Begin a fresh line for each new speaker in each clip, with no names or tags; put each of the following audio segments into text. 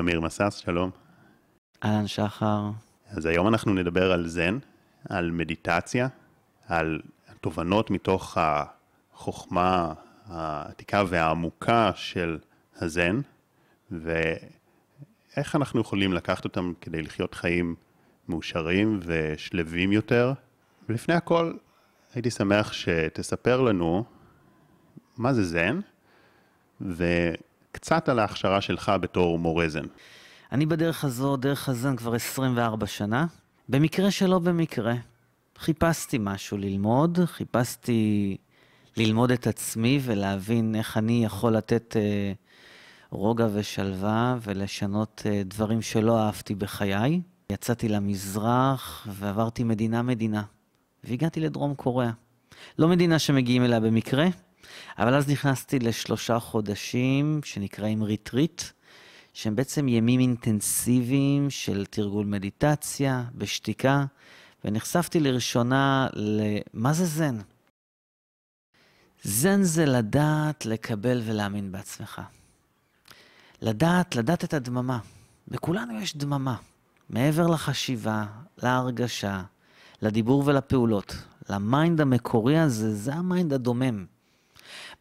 אמיר מסס, שלום.
אהלן שחר.
אז היום אנחנו נדבר על זן, על מדיטציה, על תובנות מתוך החוכמה העתיקה והעמוקה של הזן, ואיך אנחנו יכולים לקחת אותם כדי לחיות חיים מאושרים ושלווים יותר. ולפני הכל, הייתי שמח שתספר לנו מה זה זן, וקצת על ההכשרה שלך בתור מורה זן.
אני בדרך הזו, דרך הזן, כבר 24 שנה. במקרה שלא במקרה. חיפשתי משהו ללמוד, חיפשתי ללמוד את עצמי ולהבין איך אני יכול לתת אה, רוגע ושלווה ולשנות אה, דברים שלא אהבתי בחיי. יצאתי למזרח ועברתי מדינה-מדינה, והגעתי לדרום קוריאה. לא מדינה שמגיעים אליה במקרה, אבל אז נכנסתי לשלושה חודשים שנקראים ריטריט, שהם בעצם ימים אינטנסיביים של תרגול מדיטציה, בשתיקה, ונחשפתי לראשונה למה זה זן. זן זה לדעת, לקבל ולהאמין בעצמך. לדעת, לדעת את הדממה. בכולנו יש דממה. מעבר לחשיבה, להרגשה, לדיבור ולפעולות. ל mind המקורי הזה, זה ה mind הדומם.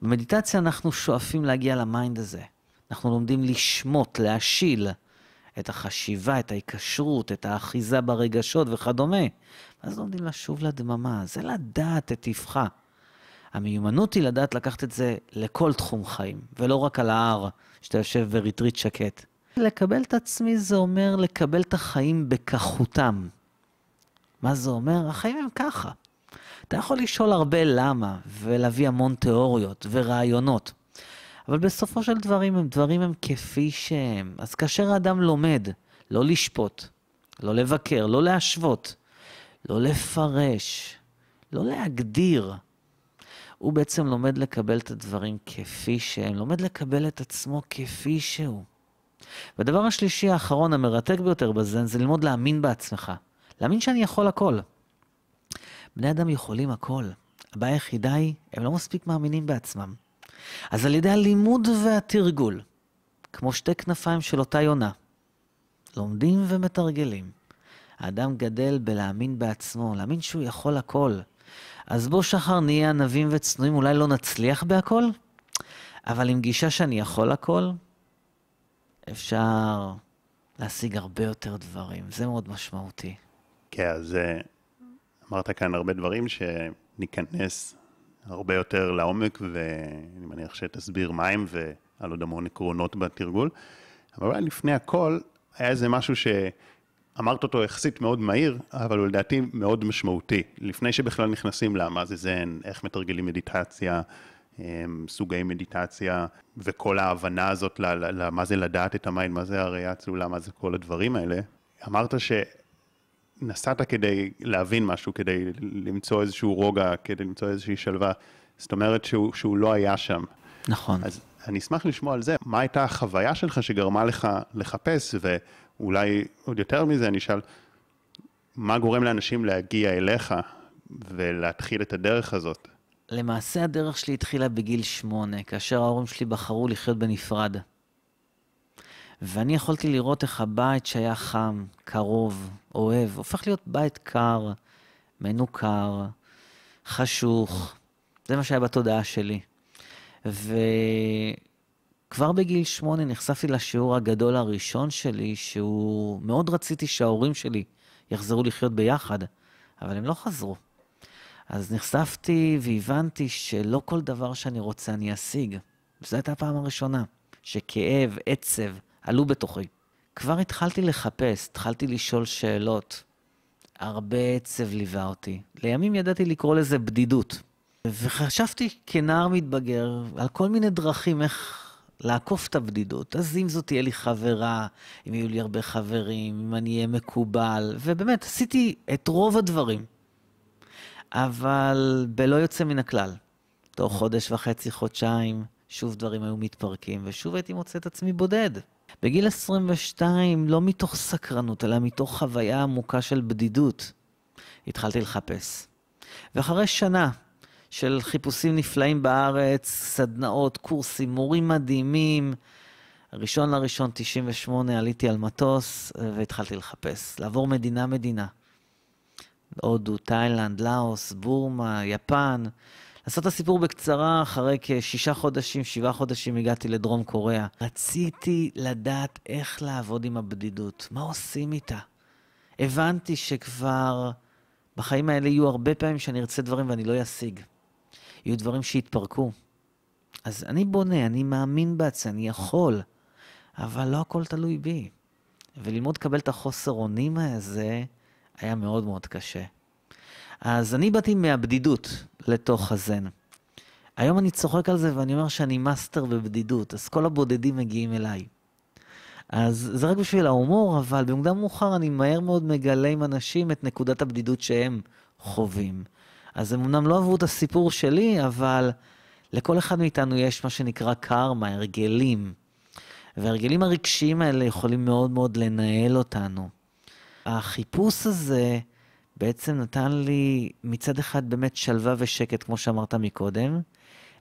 במדיטציה אנחנו שואפים להגיע ל mind הזה. אנחנו לומדים לשמוט, להשיל את החשיבה, את ההיקשרות, את האחיזה ברגשות וכדומה. ואז לומדים לשוב לדממה. זה לדעת את טבחה. המיומנות היא לדעת לקחת את זה לכל תחום חיים, ולא רק על ההר, שאתה יושב בריטריט שקט. לקבל את עצמי זה אומר לקבל את החיים בכחותם. מה זה אומר? החיים הם ככה. אתה יכול לשאול הרבה למה, ולהביא המון תיאוריות ורעיונות. אבל בסופו של דברים הם דברים הם כפי שהם. אז כאשר האדם לומד לא לשפוט, לא לבקר, לא להשוות, לא לפרש, לא להגדיר, הוא בעצם לומד לקבל את הדברים כפי שהם, לומד לקבל את עצמו כפי שהוא. והדבר השלישי האחרון, המרתק ביותר בזן, זה ללמוד להאמין בעצמך. להאמין שאני יכול הכל. בני אדם יכולים הכל. הבעיה היחידה היא, הם לא מספיק מאמינים בעצמם. אז על ידי הלימוד והתרגול, כמו שתי כנפיים של אותה יונה, לומדים ומתרגלים. האדם גדל בלהאמין בעצמו, להאמין שהוא יכול הכל. אז בוא שחר נהיה ענבים וצנועים, אולי לא נצליח בהכל, אבל עם גישה שאני יכול הכל, אפשר להשיג הרבה יותר דברים. זה מאוד משמעותי.
כן, אז אה, אמרת כאן הרבה דברים שניכנס הרבה יותר לעומק, ואני מניח שתסביר מה הם ועל עוד המון עקרונות בתרגול. אבל אולי לפני הכל, היה איזה משהו שאמרת אותו יחסית מאוד מהיר, אבל הוא לדעתי מאוד משמעותי. לפני שבכלל נכנסים למה זה זן, איך מתרגלים מדיטציה, סוגי מדיטציה, וכל ההבנה הזאת למה זה לדעת את ה mind, מה זה הראייה הצלולה, מה זה כל הדברים האלה. אמרת שנסעת כדי להבין משהו, כדי למצוא איזשהו רוגע, כדי למצוא איזושהי שלווה. זאת אומרת שהוא, שהוא לא היה שם.
נכון.
אז אני אשמח לשמוע על זה. מה הייתה החוויה שלך שגרמה לך לחפש, ואולי עוד יותר מזה אני אשאל, מה גורם לאנשים להגיע אליך ולהתחיל את הדרך הזאת?
למעשה הדרך שלי התחילה בגיל שמונה, כאשר ההורים שלי בחרו לחיות בנפרד. ואני יכולתי לראות איך הבית שהיה חם, קרוב, אוהב, הופך להיות בית קר, מנוכר, חשוך. זה מה שהיה בתודעה שלי. וכבר בגיל שמונה נחשפתי לשיעור הגדול הראשון שלי, שהוא מאוד רציתי שההורים שלי יחזרו לחיות ביחד, אבל הם לא חזרו. אז נחשפתי והבנתי שלא כל דבר שאני רוצה אני אשיג. זו הייתה הפעם הראשונה שכאב, עצב, עלו בתוכי. כבר התחלתי לחפש, התחלתי לשאול שאלות. הרבה עצב ליווה אותי. לימים ידעתי לקרוא לזה בדידות. וחשבתי כנער מתבגר על כל מיני דרכים איך לעקוף את הבדידות. אז אם זאת תהיה לי חברה, אם יהיו לי הרבה חברים, אם אני אהיה מקובל, ובאמת, עשיתי את רוב הדברים. אבל בלא יוצא מן הכלל. תוך חודש וחצי, חודשיים, שוב דברים היו מתפרקים, ושוב הייתי מוצא את עצמי בודד. בגיל 22, לא מתוך סקרנות, אלא מתוך חוויה עמוקה של בדידות, התחלתי לחפש. ואחרי שנה של חיפושים נפלאים בארץ, סדנאות, קורסים, מורים מדהימים, ראשון לראשון 98 עליתי על מטוס והתחלתי לחפש, לעבור מדינה-מדינה. הודו, תאילנד, לאוס, בורמה, יפן. לעשות את הסיפור בקצרה, אחרי כשישה חודשים, שבעה חודשים הגעתי לדרום קוריאה. רציתי לדעת איך לעבוד עם הבדידות, מה עושים איתה. הבנתי שכבר בחיים האלה יהיו הרבה פעמים שאני ארצה דברים ואני לא אשיג. יהיו דברים שיתפרקו. אז אני בונה, אני מאמין בעצמי, אני יכול, אבל לא הכל תלוי בי. וללמוד לקבל את החוסר אונים הזה היה מאוד מאוד קשה. אז אני באתי מהבדידות לתוך הזן. היום אני צוחק על זה ואני אומר שאני מאסטר בבדידות, אז כל הבודדים מגיעים אליי. אז זה רק בשביל ההומור, אבל במוקדם מאוחר אני מהר מאוד מגלה עם אנשים את נקודת הבדידות שהם חווים. אז הם אמנם לא עברו את הסיפור שלי, אבל לכל אחד מאיתנו יש מה שנקרא קרמה, הרגלים. וההרגלים הרגשיים האלה יכולים מאוד מאוד לנהל אותנו. החיפוש הזה בעצם נתן לי מצד אחד באמת שלווה ושקט, כמו שאמרת מקודם,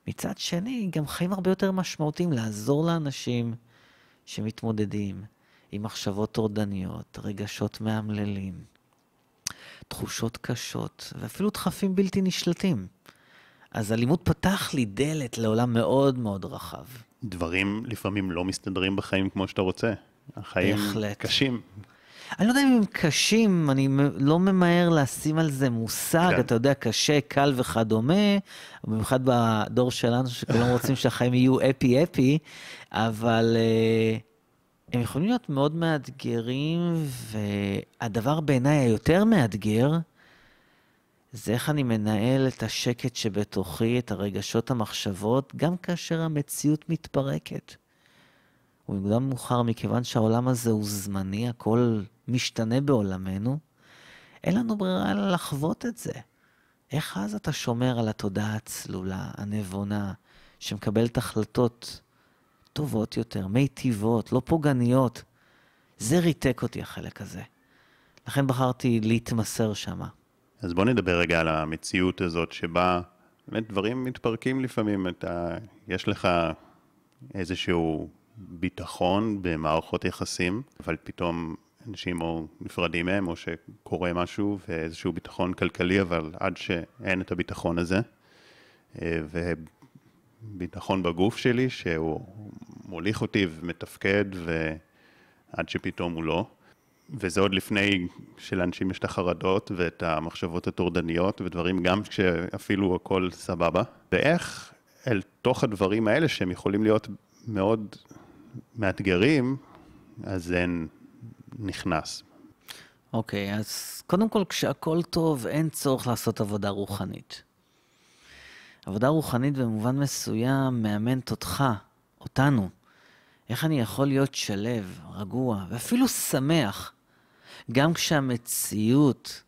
מצד שני גם חיים הרבה יותר משמעותיים, לעזור לאנשים שמתמודדים עם מחשבות טורדניות, רגשות מאמללים, תחושות קשות, ואפילו דחפים בלתי נשלטים. אז הלימוד פתח לי דלת לעולם מאוד מאוד רחב.
דברים לפעמים לא מסתדרים בחיים כמו שאתה רוצה. החיים בהחלט. קשים.
אני לא יודע אם הם קשים, אני לא ממהר לשים על זה מושג, כן. אתה יודע, קשה, קל וכדומה, במיוחד בדור שלנו, שכולם רוצים שהחיים יהיו אפי-אפי, אבל uh, הם יכולים להיות מאוד מאתגרים, והדבר בעיניי היותר מאתגר, זה איך אני מנהל את השקט שבתוכי, את הרגשות, המחשבות, גם כאשר המציאות מתפרקת. ומוקדם מאוחר, מכיוון שהעולם הזה הוא זמני, הכל משתנה בעולמנו, אין לנו ברירה אלא לחוות את זה. איך אז אתה שומר על התודעה הצלולה, הנבונה, שמקבלת החלטות טובות יותר, מיטיבות, לא פוגעניות? זה ריתק אותי, החלק הזה. לכן בחרתי להתמסר שמה.
אז בוא נדבר רגע על המציאות הזאת שבה באמת דברים מתפרקים לפעמים. אתה, יש לך איזשהו ביטחון במערכות יחסים, אבל פתאום אנשים או נפרדים מהם, או שקורה משהו ואיזשהו ביטחון כלכלי, אבל עד שאין את הביטחון הזה, אה, וביטחון בגוף שלי, שהוא מוליך אותי ומתפקד, ועד שפתאום הוא לא. וזה עוד לפני שלאנשים יש את החרדות ואת המחשבות הטורדניות ודברים, גם כשאפילו הכל סבבה. ואיך אל תוך הדברים האלה, שהם יכולים להיות מאוד מאתגרים, אז אין נכנס.
אוקיי, okay, אז קודם כל, כשהכול טוב, אין צורך לעשות עבודה רוחנית. עבודה רוחנית במובן מסוים מאמנת אותך, אותנו. איך אני יכול להיות שלב, רגוע, ואפילו שמח, גם כשהמציאות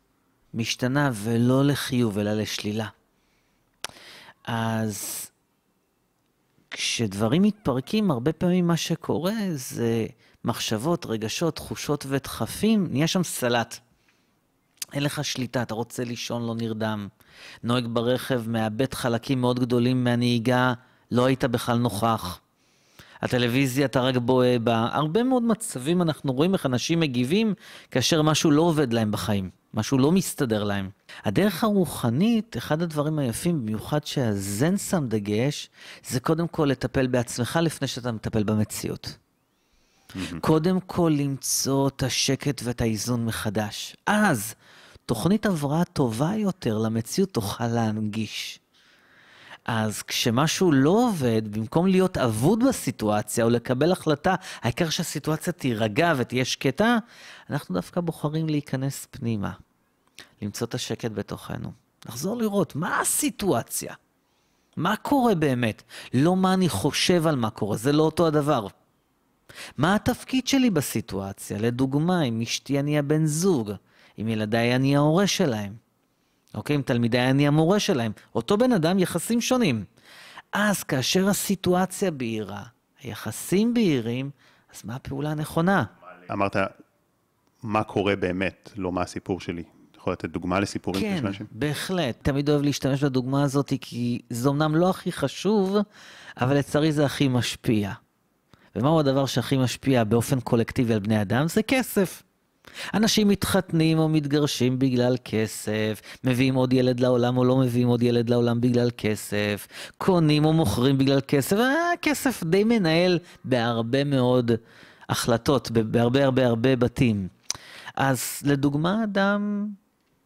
משתנה ולא לחיוב, אלא לשלילה. אז כשדברים מתפרקים, הרבה פעמים מה שקורה זה מחשבות, רגשות, תחושות ודחפים, נהיה שם סלט. אין לך שליטה, אתה רוצה לישון, לא נרדם. נוהג ברכב, מאבד חלקים מאוד גדולים מהנהיגה, לא היית בכלל נוכח. הטלוויזיה, אתה רק בוהה בה. הרבה מאוד מצבים אנחנו רואים איך אנשים מגיבים כאשר משהו לא עובד להם בחיים, משהו לא מסתדר להם. הדרך הרוחנית, אחד הדברים היפים, במיוחד שהזן שם דגש, זה קודם כל לטפל בעצמך לפני שאתה מטפל במציאות. קודם כל למצוא את השקט ואת האיזון מחדש. אז תוכנית הבראה טובה יותר למציאות תוכל להנגיש. אז כשמשהו לא עובד, במקום להיות אבוד בסיטואציה או לקבל החלטה, העיקר שהסיטואציה תירגע ותהיה שקטה, אנחנו דווקא בוחרים להיכנס פנימה, למצוא את השקט בתוכנו. לחזור לראות מה הסיטואציה, מה קורה באמת, לא מה אני חושב על מה קורה, זה לא אותו הדבר. מה התפקיד שלי בסיטואציה? לדוגמה, אם אשתי אני הבן זוג, אם ילדיי אני ההורה שלהם. אוקיי? אם תלמידיי אני המורה שלהם. אותו בן אדם, יחסים שונים. אז כאשר הסיטואציה בהירה, היחסים בהירים, אז מה הפעולה הנכונה?
אמרת, מה קורה באמת, לא מה הסיפור שלי. יכול לתת דוגמה לסיפורים
כן, של אנשים? כן, בהחלט. תמיד אוהב להשתמש בדוגמה הזאת, כי זה אמנם לא הכי חשוב, אבל לצערי זה הכי משפיע. ומהו הדבר שהכי משפיע באופן קולקטיבי על בני אדם? זה כסף. אנשים מתחתנים או מתגרשים בגלל כסף, מביאים עוד ילד לעולם או לא מביאים עוד ילד לעולם בגלל כסף, קונים או מוכרים בגלל כסף, הכסף די מנהל בהרבה מאוד החלטות, בהרבה הרבה הרבה בתים. אז לדוגמה, אדם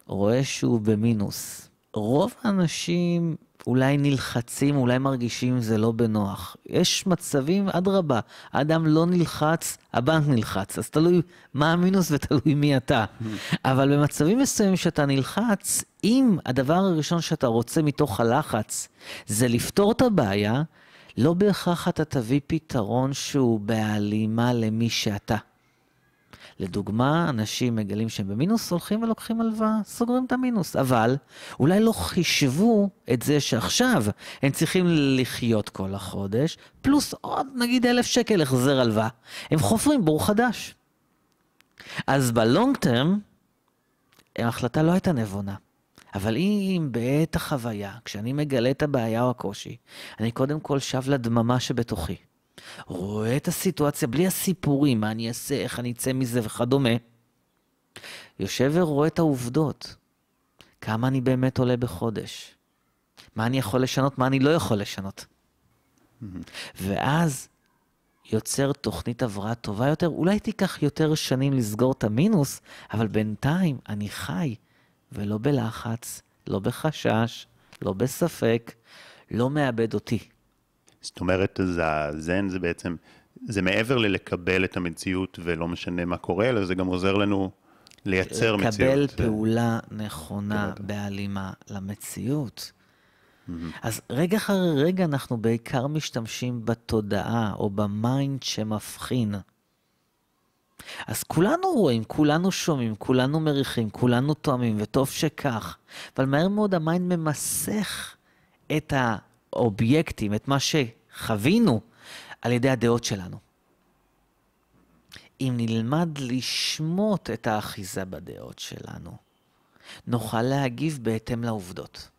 רואה שהוא במינוס. רוב האנשים אולי נלחצים, אולי מרגישים זה לא בנוח. יש מצבים, אדרבה, האדם לא נלחץ, הבנק נלחץ. אז תלוי מה המינוס ותלוי מי אתה. אבל במצבים מסוימים שאתה נלחץ, אם הדבר הראשון שאתה רוצה מתוך הלחץ זה לפתור את הבעיה, לא בהכרח אתה תביא פתרון שהוא בהלימה למי שאתה. לדוגמה, אנשים מגלים שהם במינוס, הולכים ולוקחים הלוואה, סוגרים את המינוס. אבל אולי לא חישבו את זה שעכשיו הם צריכים לחיות כל החודש, פלוס עוד נגיד אלף שקל החזר הלוואה. הם חופרים בור חדש. אז בלונג טרם, ההחלטה לא הייתה נבונה. אבל אם בעת החוויה, כשאני מגלה את הבעיה או הקושי, אני קודם כל שב לדממה שבתוכי. רואה את הסיטואציה בלי הסיפורים, מה אני אעשה, איך אני אצא מזה וכדומה. יושב ורואה את העובדות. כמה אני באמת עולה בחודש. מה אני יכול לשנות, מה אני לא יכול לשנות. ואז יוצר תוכנית הבראה טובה יותר. אולי תיקח יותר שנים לסגור את המינוס, אבל בינתיים אני חי, ולא בלחץ, לא בחשש, לא בספק, לא מאבד אותי.
זאת אומרת, הזן זה בעצם, זה מעבר ללקבל את המציאות ולא משנה מה קורה, אלא זה גם עוזר לנו לייצר
לקבל
מציאות.
לקבל פעולה נכונה בהלימה למציאות. Mm-hmm. אז רגע אחרי רגע אנחנו בעיקר משתמשים בתודעה או ב mind שמבחין. אז כולנו רואים, כולנו שומעים, כולנו מריחים, כולנו טועמים, וטוב שכך. אבל מהר מאוד ה mind ממסך את האובייקטים, את מה שחווינו, על ידי הדעות שלנו. אם נלמד לשמוט את האחיזה בדעות שלנו, נוכל להגיב בהתאם לעובדות.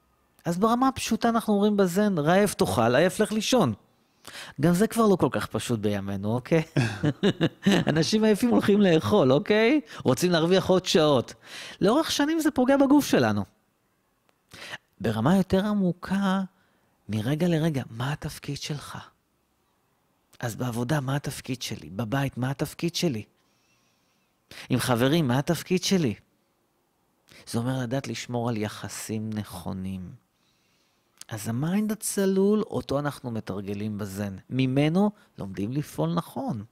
אז ברמה הפשוטה אנחנו אומרים בזן, רעב תאכל, עייף לך לישון. גם זה כבר לא כל כך פשוט בימינו, אוקיי? אנשים עייפים הולכים לאכול, אוקיי? רוצים להרוויח עוד שעות. לאורך שנים זה פוגע בגוף שלנו. ברמה יותר עמוקה, מרגע לרגע, מה התפקיד שלך? אז בעבודה, מה התפקיד שלי? בבית, מה התפקיד שלי? עם חברים, מה התפקיד שלי? זה אומר לדעת לשמור על יחסים נכונים. אז ה mind הצלול, אותו אנחנו מתרגלים בזן. ממנו לומדים לפעול נכון.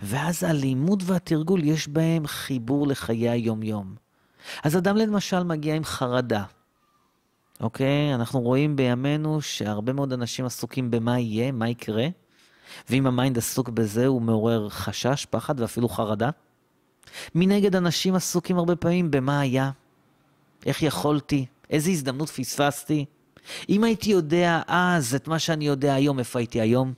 ואז הלימוד והתרגול, יש בהם חיבור לחיי היום-יום. אז אדם למשל מגיע עם חרדה. אוקיי? אנחנו רואים בימינו שהרבה מאוד אנשים עסוקים במה יהיה, מה יקרה, ואם ה mind עסוק בזה, הוא מעורר חשש, פחד ואפילו חרדה. מנגד, אנשים עסוקים הרבה פעמים במה היה, איך יכולתי, איזה הזדמנות פספסתי. אם הייתי יודע אז את מה שאני יודע היום, איפה הייתי היום?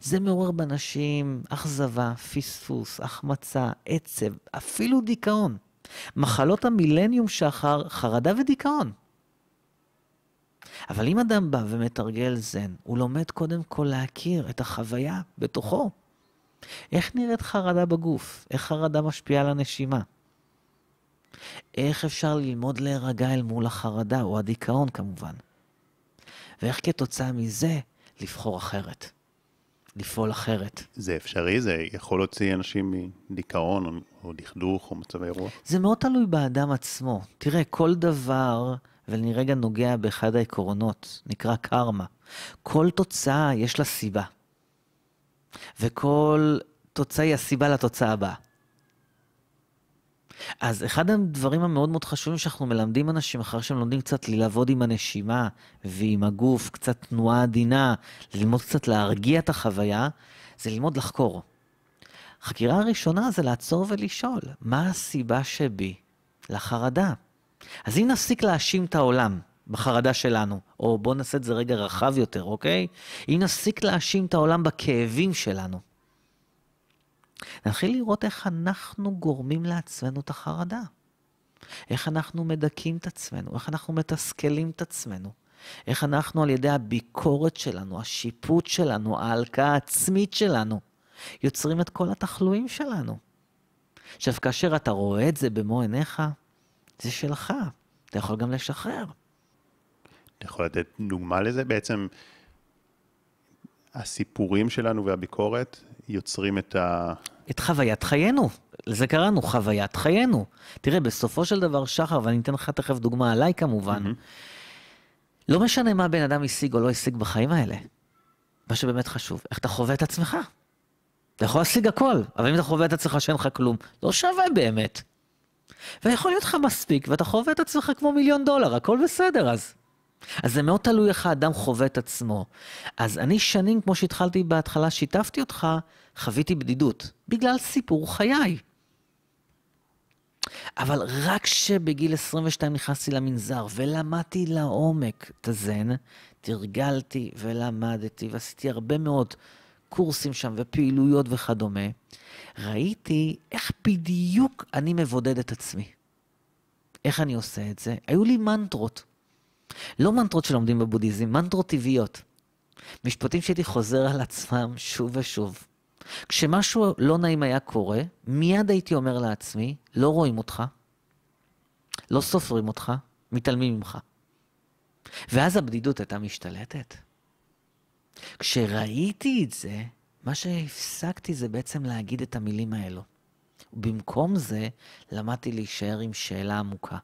זה מעורר באנשים אכזבה, פספוס, החמצה, עצב, אפילו דיכאון. מחלות המילניום שחר, חרדה ודיכאון. אבל אם אדם בא ומתרגל זן, הוא לומד קודם כל להכיר את החוויה בתוכו. איך נראית חרדה בגוף? איך חרדה משפיעה על הנשימה? איך אפשר ללמוד להירגע אל מול החרדה, או הדיכאון כמובן? ואיך כתוצאה מזה לבחור אחרת, לפעול אחרת.
זה אפשרי? זה יכול להוציא אנשים מדיכאון, או, או דכדוך, או מצבי רוח?
זה מאוד תלוי באדם עצמו. תראה, כל דבר ואני רגע נוגע באחד העקרונות, נקרא קרמה. כל תוצאה יש לה סיבה. וכל תוצאה היא הסיבה לתוצאה הבאה. אז אחד הדברים המאוד מאוד חשובים שאנחנו מלמדים אנשים אחר שהם לומדים קצת לעבוד עם הנשימה ועם הגוף, קצת תנועה עדינה, ללמוד קצת להרגיע את החוויה, זה ללמוד לחקור. החקירה הראשונה זה לעצור ולשאול, מה הסיבה שבי לחרדה? אז אם נפסיק להאשים את העולם בחרדה שלנו, או בואו נעשה את זה רגע רחב יותר, אוקיי? אם נפסיק להאשים את העולם בכאבים שלנו, נתחיל לראות איך אנחנו גורמים לעצמנו את החרדה. איך אנחנו מדכאים את עצמנו, איך אנחנו מתסכלים את עצמנו. איך אנחנו על ידי הביקורת שלנו, השיפוט שלנו, ההלקאה העצמית שלנו, יוצרים את כל התחלואים שלנו. עכשיו, כאשר אתה רואה את זה במו עיניך, זה שלך. אתה יכול גם לשחרר.
אתה יכול לתת דוגמה לזה? בעצם הסיפורים שלנו והביקורת יוצרים את ה...
את חוויית חיינו. לזה קראנו חוויית חיינו. תראה, בסופו של דבר, שחר, ואני אתן לך תכף דוגמה עליי כמובן, mm-hmm. לא משנה מה בן אדם השיג או לא השיג בחיים האלה. מה שבאמת חשוב, איך אתה חווה את עצמך. אתה יכול להשיג הכל, אבל אם אתה חווה את עצמך שאין לך כלום, לא שווה באמת. ויכול להיות לך מספיק, ואתה חווה את עצמך כמו מיליון דולר, הכל בסדר אז. אז זה מאוד תלוי איך האדם חווה את עצמו. אז אני שנים, כמו שהתחלתי בהתחלה, שיתפתי אותך, חוויתי בדידות, בגלל סיפור חיי. אבל רק כשבגיל 22 נכנסתי למנזר ולמדתי לעומק את הזן, תרגלתי ולמדתי ועשיתי הרבה מאוד קורסים שם ופעילויות וכדומה, ראיתי איך בדיוק אני מבודד את עצמי. איך אני עושה את זה? היו לי מנטרות. לא מנטרות שלומדים בבודהיזם, מנטרות טבעיות. משפטים שהייתי חוזר על עצמם שוב ושוב. כשמשהו לא נעים היה קורה, מיד הייתי אומר לעצמי, לא רואים אותך, לא סופרים אותך, מתעלמים ממך. ואז הבדידות הייתה משתלטת. כשראיתי את זה, מה שהפסקתי זה בעצם להגיד את המילים האלו. ובמקום זה, למדתי להישאר עם שאלה עמוקה.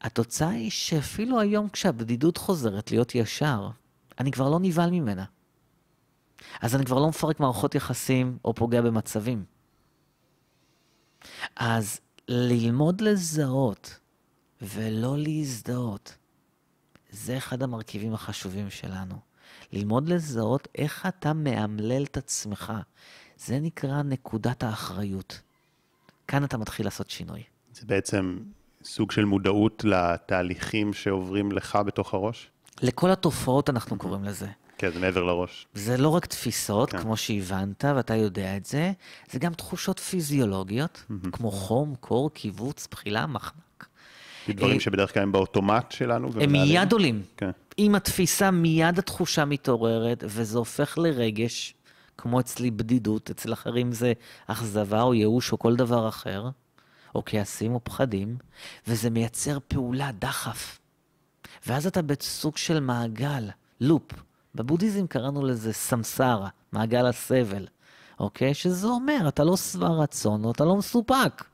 התוצאה היא שאפילו היום כשהבדידות חוזרת להיות ישר, אני כבר לא נבהל ממנה. אז אני כבר לא מפרק מערכות יחסים או פוגע במצבים. אז ללמוד לזהות ולא להזדהות, זה אחד המרכיבים החשובים שלנו. ללמוד לזהות איך אתה מאמלל את עצמך. זה נקרא נקודת האחריות. כאן אתה מתחיל לעשות שינוי.
זה בעצם סוג של מודעות לתהליכים שעוברים לך בתוך הראש?
לכל התופעות אנחנו קוראים לזה.
כן, זה מעבר לראש.
זה לא רק תפיסות, כן. כמו שהבנת, ואתה יודע את זה, זה גם תחושות פיזיולוגיות, mm-hmm. כמו חום, קור, קיבוץ, בחילה, מחנק.
דברים אה, שבדרך כלל הם באוטומט שלנו.
הם מיד עולים. כן. עם התפיסה, מיד התחושה מתעוררת, וזה הופך לרגש, כמו אצלי בדידות, אצל אחרים זה אכזבה או ייאוש או כל דבר אחר. או כעסים או פחדים, וזה מייצר פעולה, דחף. ואז אתה בסוג של מעגל, לופ. בבודהיזם קראנו לזה סמסרה, מעגל הסבל, אוקיי? שזה אומר, אתה לא שבע רצון או אתה לא מסופק.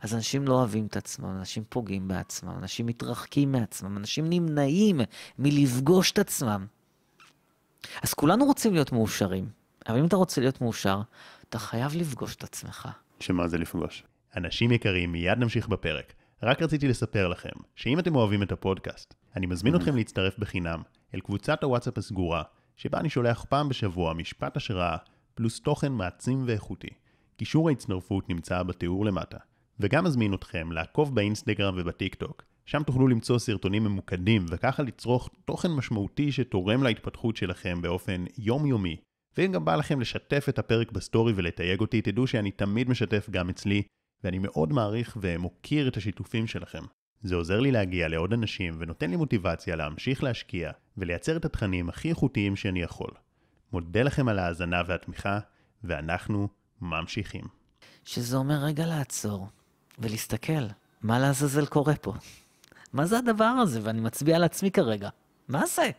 אז אנשים לא אוהבים את עצמם, אנשים פוגעים בעצמם, אנשים מתרחקים מעצמם, אנשים נמנעים מלפגוש את עצמם. אז כולנו רוצים להיות מאושרים, אבל אם אתה רוצה להיות מאושר, אתה חייב לפגוש את עצמך.
שמה זה לפגוש? אנשים יקרים, מיד נמשיך בפרק. רק רציתי לספר לכם, שאם אתם אוהבים את הפודקאסט, אני מזמין אתכם להצטרף בחינם אל קבוצת הוואטסאפ הסגורה, שבה אני שולח פעם בשבוע משפט השראה, פלוס תוכן מעצים ואיכותי. קישור ההצטרפות נמצא בתיאור למטה. וגם מזמין אתכם לעקוב באינסטגרם ובטיק טוק, שם תוכלו למצוא סרטונים ממוקדים וככה לצרוך תוכן משמעותי שתורם להתפתחות שלכם באופן יומיומי. ואם גם בא לכם לשתף את הפרק ב story ולתייג אותי, תדעו שאני תמיד משתף גם אצלי, ואני מאוד מעריך ומוקיר את השיתופים שלכם. זה עוזר לי להגיע לעוד אנשים ונותן לי מוטיבציה להמשיך להשקיע ולייצר את התכנים הכי איכותיים שאני יכול. מודה לכם על ההאזנה והתמיכה, ואנחנו ממשיכים.
שזה אומר רגע לעצור ולהסתכל, מה לעזאזל קורה פה? מה זה הדבר הזה? ואני מצביע על עצמי כרגע. מה זה?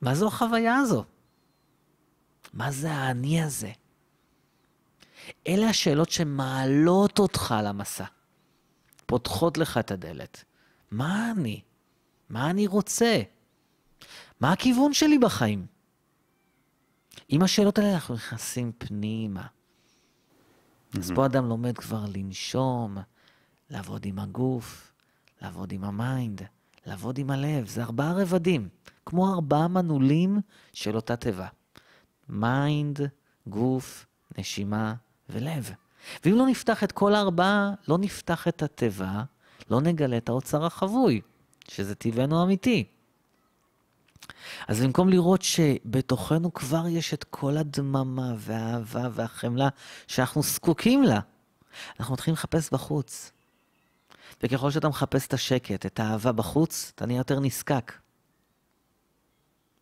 מה זו החוויה הזו? מה זה האני הזה? אלה השאלות שמעלות אותך למסע, פותחות לך את הדלת. מה אני? מה אני רוצה? מה הכיוון שלי בחיים? עם השאלות האלה אנחנו נכנסים פנימה. Mm-hmm. אז פה אדם לומד כבר לנשום, לעבוד עם הגוף, לעבוד עם ה mind, לעבוד עם הלב. זה ארבעה רבדים, כמו ארבעה מנעולים של אותה תיבה. mind, גוף, נשימה, ולב. ואם לא נפתח את כל הארבעה, לא נפתח את התיבה, לא נגלה את האוצר החבוי, שזה טבענו האמיתי. אז במקום לראות שבתוכנו כבר יש את כל הדממה והאהבה והחמלה שאנחנו זקוקים לה, אנחנו מתחילים לחפש בחוץ. וככל שאתה מחפש את השקט, את האהבה בחוץ, אתה נהיה יותר נזקק.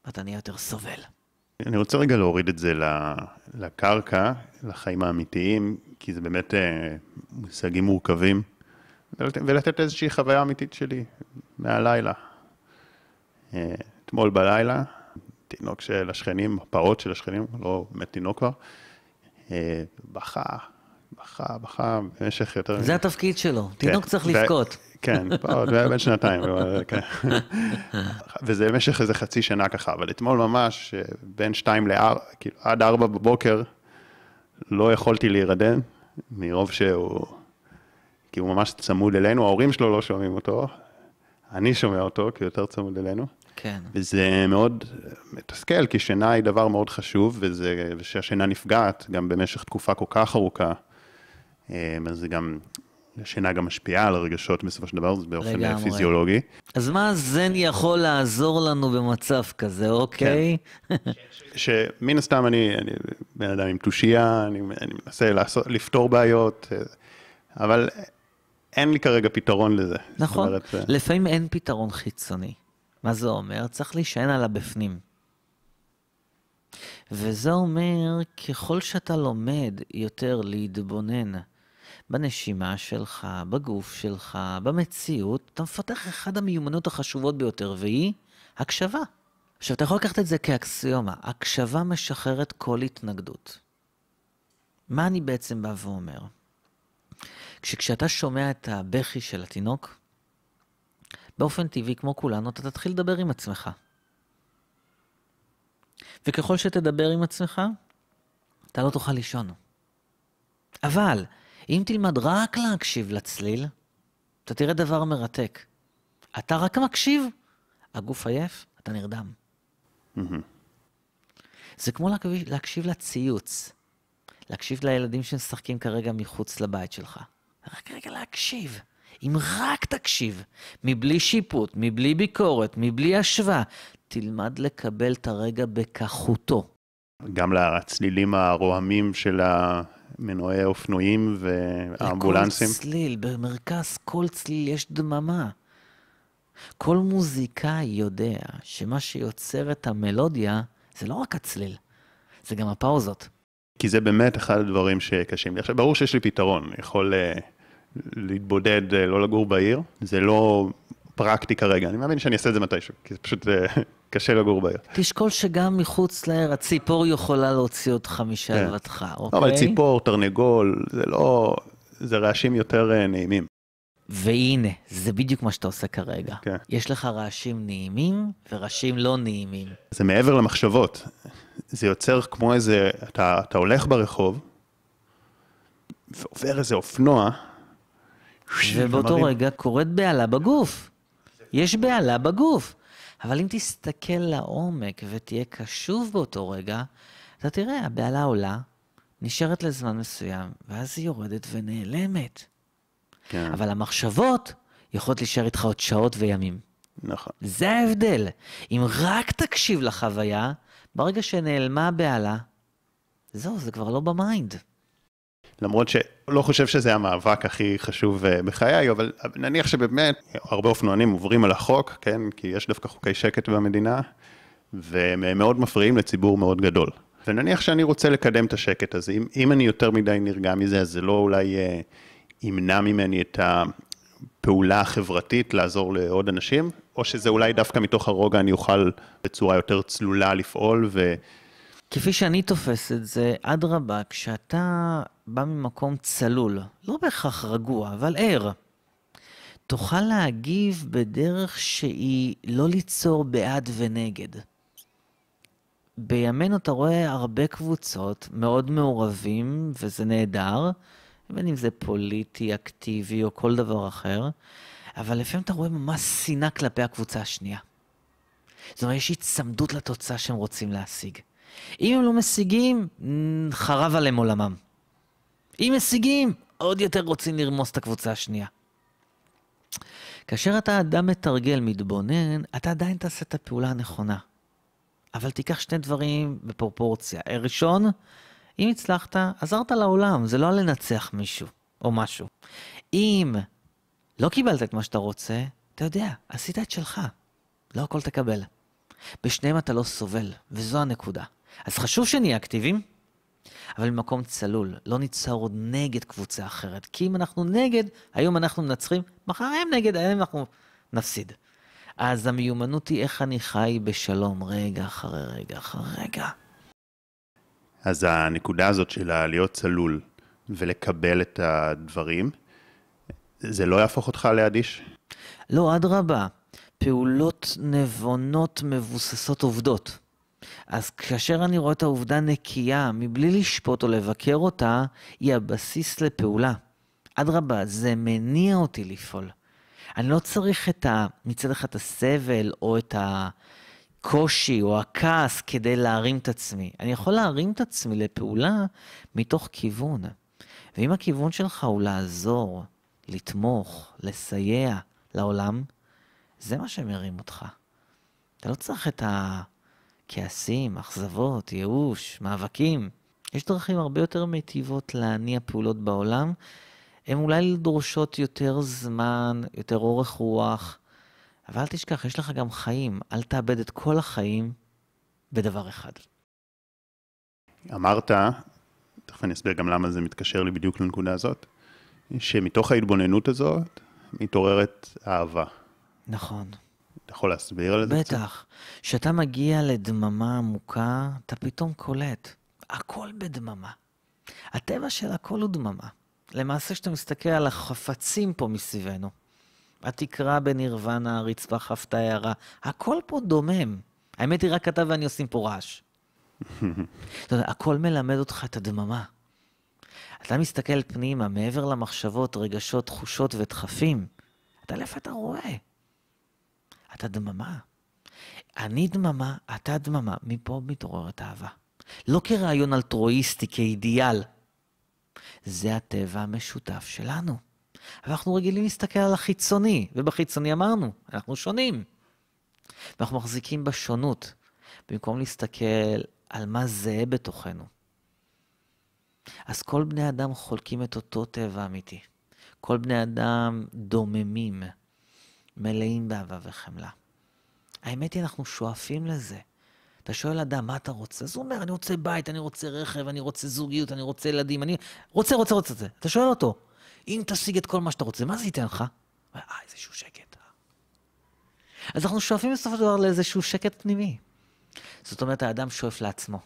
ואתה נהיה יותר סובל.
אני רוצה רגע להוריד את זה לקרקע, לחיים האמיתיים, כי זה באמת אה, מושגים מורכבים, ולתת איזושהי חוויה אמיתית שלי מהלילה. אה, אתמול בלילה, תינוק של השכנים, הפעוט של השכנים, לא באמת תינוק כבר, אה, בכה, בכה, בכה במשך יותר...
זה התפקיד שלו, תינוק כן, צריך לבכות.
כן, פעוט, בן שנתיים, כן. וזה במשך איזה חצי שנה ככה, אבל אתמול ממש, בין שתיים לארבע, כאילו עד ארבע בבוקר, לא יכולתי להירדם, מרוב שהוא, כי הוא ממש צמוד אלינו, ההורים שלו לא שומעים אותו, אני שומע אותו, כי הוא יותר צמוד אלינו.
כן.
וזה מאוד מתסכל, כי שינה היא דבר מאוד חשוב, וזה, ושהשינה נפגעת גם במשך תקופה כל כך ארוכה, אה, אז זה גם, השינה גם משפיעה על הרגשות בסופו של דבר, זה באופן לגמרי. פיזיולוגי.
אז מה הזן יכול לעזור לנו במצב כזה, אוקיי?
כן. שמן הסתם אני, אני בן אדם עם תושייה, אני, אני מנסה לעשות, לפתור בעיות, אה, אבל אין לי כרגע פתרון לזה.
נכון, אומרת, אה, לפעמים אין פתרון חיצוני. מה זה אומר? צריך להישען על הבפנים. וזה אומר, ככל שאתה לומד יותר להתבונן בנשימה שלך, בגוף שלך, במציאות, אתה מפתח אחד המיומנות החשובות ביותר, והיא הקשבה. עכשיו, אתה יכול לקחת את זה כאקסיומה. הקשבה משחררת כל התנגדות. מה אני בעצם בא ואומר? כשאתה שומע את הבכי של התינוק, באופן טבעי, כמו כולנו, אתה תתחיל לדבר עם עצמך. וככל שתדבר עם עצמך, אתה לא תוכל לישון. אבל, אם תלמד רק להקשיב לצליל, אתה תראה דבר מרתק. אתה רק מקשיב, הגוף עייף, אתה נרדם. זה כמו להקשיב לציוץ, להקשיב לילדים שמשחקים כרגע מחוץ לבית שלך. רק רגע להקשיב. אם רק תקשיב, מבלי שיפוט, מבלי ביקורת, מבלי השוואה, תלמד לקבל את הרגע בכחותו.
גם לצלילים הרועמים של המנועי אופנועים והאמבולנסים.
לכל צליל, במרכז כל צליל יש דממה. כל מוזיקאי יודע שמה שיוצר את המלודיה זה לא רק הצליל, זה גם הפאוזות.
כי זה באמת אחד הדברים שקשים לי. עכשיו, ברור שיש לי פתרון, יכול uh, להתבודד, uh, לא לגור בעיר, זה לא פרקטי כרגע, אני מאמין שאני אעשה את זה מתישהו, כי זה פשוט uh, קשה לגור בעיר.
תשקול שגם מחוץ לעיר הציפור יכולה להוציא אותך משלוותך, כן. אוקיי?
לא, אבל ציפור, תרנגול, זה לא, זה רעשים יותר uh, נעימים.
והנה, זה בדיוק מה שאתה עושה כרגע. כן. יש לך רעשים נעימים ורעשים לא נעימים.
זה מעבר למחשבות. זה יוצר כמו איזה, אתה, אתה הולך ברחוב, ועובר איזה אופנוע,
ובאותו. רגע קורית בהלה בגוף. יש בהלה בגוף. אבל אם תסתכל לעומק ותהיה קשוב באותו רגע, אתה תראה, הבהלה עולה, נשארת לזמן מסוים, ואז היא יורדת ונעלמת. כן. אבל המחשבות יכולות להישאר איתך עוד שעות וימים.
נכון.
זה ההבדל. אם רק תקשיב לחוויה, ברגע שנעלמה הבהלה, זהו, זה כבר לא ב mind.
למרות שלא חושב שזה המאבק הכי חשוב אה, בחיי, אבל נניח שבאמת הרבה אופנוענים עוברים על החוק, כן? כי יש דווקא חוקי שקט במדינה, והם מאוד מפריעים לציבור מאוד גדול. ונניח שאני רוצה לקדם את השקט הזה, אם, אם אני יותר מדי נרגע מזה, אז זה לא אולי אה, ימנע ממני את הפעולה החברתית לעזור לעוד אנשים, או שזה אולי דווקא מתוך הרוגע אני אוכל בצורה יותר צלולה לפעול ו...
כפי שאני תופס את זה, אדרבה, כשאתה בא ממקום צלול, לא בהכרח רגוע, אבל ער, תוכל להגיב בדרך שהיא לא ליצור בעד ונגד. בימינו אתה רואה הרבה קבוצות מאוד מעורבים, וזה נהדר, בין אם זה פוליטי, אקטיבי או כל דבר אחר, אבל לפעמים אתה רואה ממש שנאה כלפי הקבוצה השנייה. זאת אומרת, יש היצמדות לתוצאה שהם רוצים להשיג. אם הם לא משיגים, חרב עליהם עולמם. אם משיגים, עוד יותר רוצים לרמוס את הקבוצה השנייה. כאשר אתה אדם מתרגל, מתבונן, אתה עדיין תעשה את הפעולה הנכונה. אבל תיקח שני דברים בפרופורציה. ראשון, אם הצלחת, עזרת לעולם, זה לא לנצח מישהו או משהו. אם לא קיבלת את מה שאתה רוצה, אתה יודע, עשית את שלך. לא הכל תקבל. בשניהם אתה לא סובל, וזו הנקודה. אז חשוב שנהיה אקטיביים, אבל ממקום צלול. לא ניצור עוד נגד קבוצה אחרת. כי אם אנחנו נגד, היום אנחנו מנצחים, מחר הם נגד, היום אנחנו נפסיד. אז המיומנות היא איך אני חי בשלום, רגע אחרי רגע אחרי רגע.
אז הנקודה הזאת של להיות צלול ולקבל את הדברים, זה לא יהפוך אותך לאדיש?
לא, אדרבה. פעולות נבונות מבוססות עובדות. אז כאשר אני רואה את העובדה נקייה, מבלי לשפוט או לבקר אותה, היא הבסיס לפעולה. אדרבה, זה מניע אותי לפעול. אני לא צריך את ה... מצד אחד את הסבל או את הקושי או הכעס כדי להרים את עצמי. אני יכול להרים את עצמי לפעולה מתוך כיוון. ואם הכיוון שלך הוא לעזור, לתמוך, לסייע לעולם, זה מה שמרים אותך. אתה לא צריך את הכעסים, אכזבות, ייאוש, מאבקים. יש דרכים הרבה יותר מיטיבות להניע פעולות בעולם. הן אולי דורשות יותר זמן, יותר אורך רוח, אבל אל תשכח, יש לך גם חיים. אל תאבד את כל החיים בדבר אחד.
אמרת, תכף אני אסביר גם למה זה מתקשר לי בדיוק לנקודה הזאת, שמתוך ההתבוננות הזאת מתעוררת אהבה.
נכון.
יכול להסביר על זה?
בטח. כשאתה מגיע לדממה עמוקה, אתה פתאום קולט. הכל בדממה. הטבע של הכל הוא דממה. למעשה, כשאתה מסתכל על החפצים פה מסביבנו, התקרה בנירוונה, הרצפה חפתה הערה, הכל פה דומם. האמת היא, רק אתה ואני עושים פה רעש. אתה יודע, הכל מלמד אותך את הדממה. אתה מסתכל פנימה, מעבר למחשבות, רגשות, תחושות ודחפים, אתה לפתע רואה. אתה דממה. אני דממה, אתה דממה, מפה מתעוררת אהבה. לא כרעיון אלטרואיסטי, כאידיאל. זה הטבע המשותף שלנו. אנחנו רגילים להסתכל על החיצוני, ובחיצוני אמרנו, אנחנו שונים. ואנחנו מחזיקים בשונות, במקום להסתכל על מה זהה בתוכנו. אז כל בני אדם חולקים את אותו טבע אמיתי. כל בני אדם דוממים. מלאים באהבה וחמלה. האמת היא, אנחנו שואפים לזה. אתה שואל אדם, מה אתה רוצה? אז הוא אומר, אני רוצה בית, אני רוצה רכב, אני רוצה זוגיות, אני רוצה ילדים, אני רוצה, רוצה, רוצה זה. אתה שואל אותו, אם תשיג את כל מה שאתה רוצה, מה זה ייתן לך? אה, איזשהו שקט. אז אנחנו שואפים בסופו של דבר לאיזשהו שקט פנימי. זאת אומרת, האדם שואף לעצמו.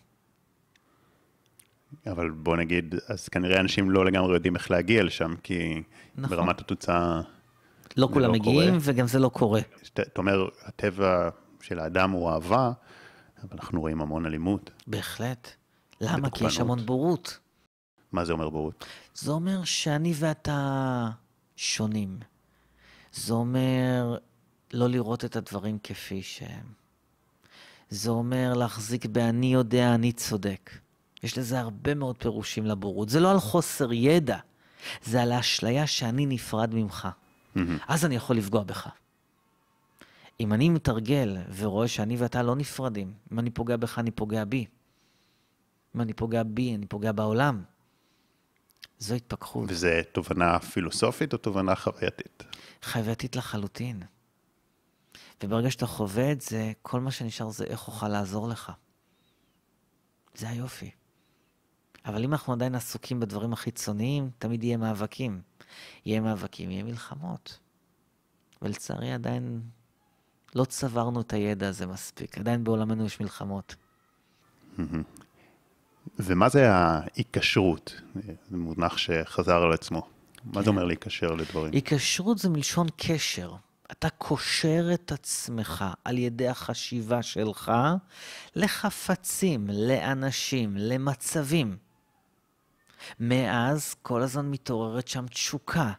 אבל בוא נגיד, אז כנראה אנשים לא לגמרי יודעים איך להגיע לשם, כי נכון. ברמת התוצאה...
לא כולם לא מגיעים, קורה. וגם זה לא קורה.
אתה אומר, הטבע של האדם הוא אהבה, אבל אנחנו רואים המון אלימות.
בהחלט. למה? כי יש המון בורות.
מה זה אומר בורות?
זה אומר שאני ואתה שונים. זה אומר לא לראות את הדברים כפי שהם. זה אומר להחזיק ב"אני יודע, אני צודק". יש לזה הרבה מאוד פירושים לבורות. זה לא על חוסר ידע, זה על האשליה שאני נפרד ממך. Mm-hmm. אז אני יכול לפגוע בך. אם אני מתרגל ורואה שאני ואתה לא נפרדים, אם אני פוגע בך, אני פוגע בי. אם אני פוגע בי, אני פוגע בעולם. זו התפכחות.
וזה תובנה פילוסופית או תובנה חווייתית?
חווייתית לחלוטין. וברגע שאתה חווה את זה, כל מה שנשאר זה איך אוכל לעזור לך. זה היופי. אבל אם אנחנו עדיין עסוקים בדברים החיצוניים, תמיד יהיה מאבקים. יהיה מאבקים, יהיה מלחמות. ולצערי עדיין לא צברנו את הידע הזה מספיק. עדיין בעולמנו יש מלחמות.
ומה זה ההיקשרות? זה מונח שחזר על עצמו. מה זה כן. אומר להיקשר לדברים?
היקשרות זה מלשון קשר. אתה קושר את עצמך על ידי החשיבה שלך לחפצים, לאנשים, למצבים. מאז כל הזמן מתעוררת שם תשוקה,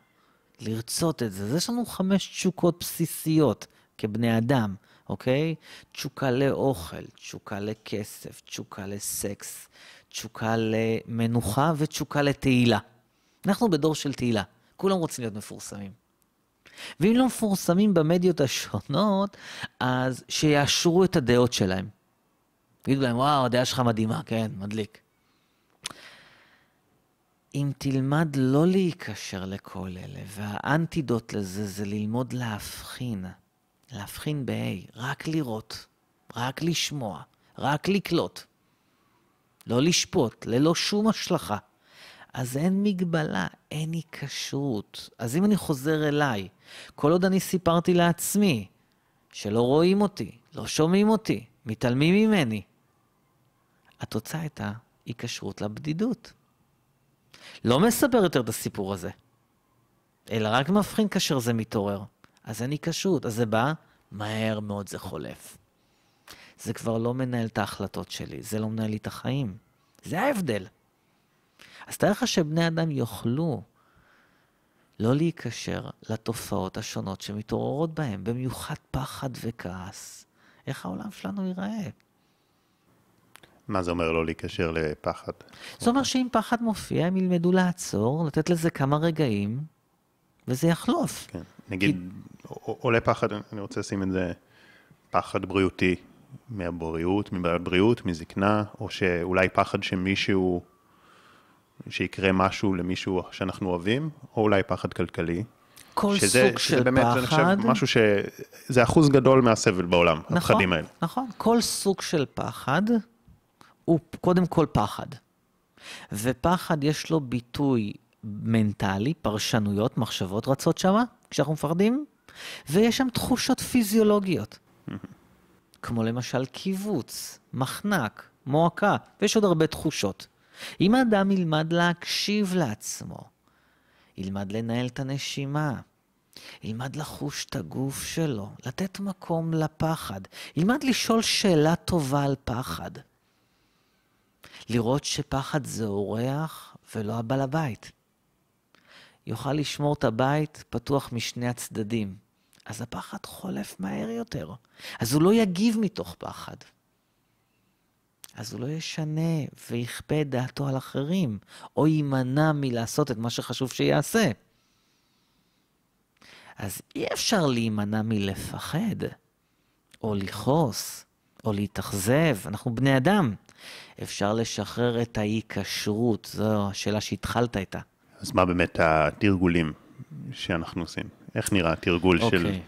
לרצות את זה. אז יש לנו חמש תשוקות בסיסיות כבני אדם, אוקיי? תשוקה לאוכל, תשוקה לכסף, תשוקה לסקס, תשוקה למנוחה ותשוקה לתהילה. אנחנו בדור של תהילה, כולם רוצים להיות מפורסמים. ואם לא מפורסמים במדיות השונות, אז שיאשרו את הדעות שלהם. יגידו להם, וואו, הדעה שלך מדהימה, כן, מדליק. אם תלמד לא להיקשר לכל אלה, והאנטידוט לזה זה ללמוד להבחין, להבחין ב-A, רק לראות, רק לשמוע, רק לקלוט, לא לשפוט, ללא שום השלכה. אז אין מגבלה, אין היקשרות. אז אם אני חוזר אליי, כל עוד אני סיפרתי לעצמי שלא רואים אותי, לא שומעים אותי, מתעלמים ממני, התוצאה הייתה היקשרות לבדידות. לא מספר יותר את הסיפור הזה, אלא רק מבחין כאשר זה מתעורר. אז אין היקשרות, אז זה בא, מהר מאוד זה חולף. זה כבר לא מנהל את ההחלטות שלי, זה לא מנהל לי את החיים. זה ההבדל. אז תאר לך שבני אדם יוכלו לא להיקשר לתופעות השונות שמתעוררות בהם, במיוחד פחד וכעס. איך העולם שלנו ייראה?
מה זה אומר לא להיקשר לפחד?
זה אומר שאם פחד מופיע, הם ילמדו לעצור, לתת לזה כמה רגעים, וזה יחלוף.
כן. נגיד, עולה פחד, אני רוצה לשים את זה, פחד בריאותי מהבריאות, מבעיות בריאות, מזקנה, או שאולי פחד שמישהו, שיקרה משהו למישהו שאנחנו אוהבים, או אולי פחד כלכלי.
כל
שזה,
סוג
שזה
של
באמת,
פחד...
אני חושב, משהו ש... זה אחוז גדול מהסבל בעולם,
נכון,
הפחדים האלה.
נכון, כל סוג של פחד הוא קודם כל פחד. ופחד יש לו ביטוי מנטלי, פרשנויות, מחשבות רצות שמה, כשאנחנו מפחדים, ויש שם תחושות פיזיולוגיות. כמו למשל קיבוץ, מחנק, מועקה, ויש עוד הרבה תחושות. אם האדם ילמד להקשיב לעצמו, ילמד לנהל את הנשימה, ילמד לחוש את הגוף שלו, לתת מקום לפחד, ילמד לשאול שאלה טובה על פחד. לראות שפחד זה אורח ולא הבעל הבית. יוכל לשמור את הבית פתוח משני הצדדים. אז הפחד חולף מהר יותר. אז הוא לא יגיב מתוך פחד. אז הוא לא ישנה ויכפה את דעתו על אחרים, או יימנע מלעשות את מה שחשוב שיעשה. אז אי אפשר להימנע מלפחד, או לכעוס, או להתאכזב, אנחנו בני אדם. אפשר לשחרר את ההיקשרות, זו השאלה שהתחלת איתה.
אז מה באמת התרגולים שאנחנו עושים? איך נראה התרגול
אוקיי.
של...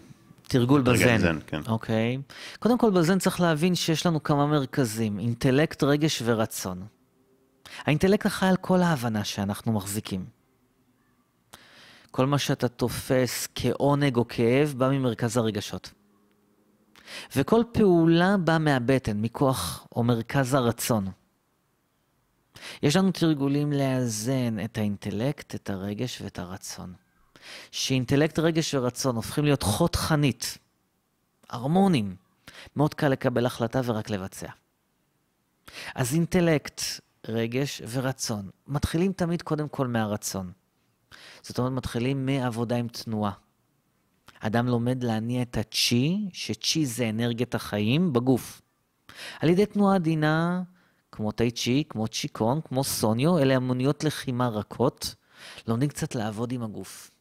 תרגול
רגע,
בזן.
זן, כן.
אוקיי. קודם כל, בזן צריך להבין שיש לנו כמה מרכזים, אינטלקט, רגש ורצון. האינטלקט אחראי על כל ההבנה שאנחנו מחזיקים. כל מה שאתה תופס כעונג או כאב בא ממרכז הרגשות. וכל פעולה באה מהבטן, מכוח או מרכז הרצון. יש לנו תרגולים לאזן את האינטלקט, את הרגש ואת הרצון. שאינטלקט, רגש ורצון הופכים להיות חוד חנית, הרמונים, מאוד קל לקבל החלטה ורק לבצע. אז אינטלקט, רגש ורצון מתחילים תמיד קודם כל מהרצון. זאת אומרת, מתחילים מעבודה עם תנועה. אדם לומד להניע את הצ'י, שצ'י זה אנרגיית החיים, בגוף. על ידי תנועה עדינה, כמו טי צ'י, כמו צ'יקון, כמו סוניו, אלה אמוניות לחימה רכות, לומדים קצת לעבוד עם הגוף.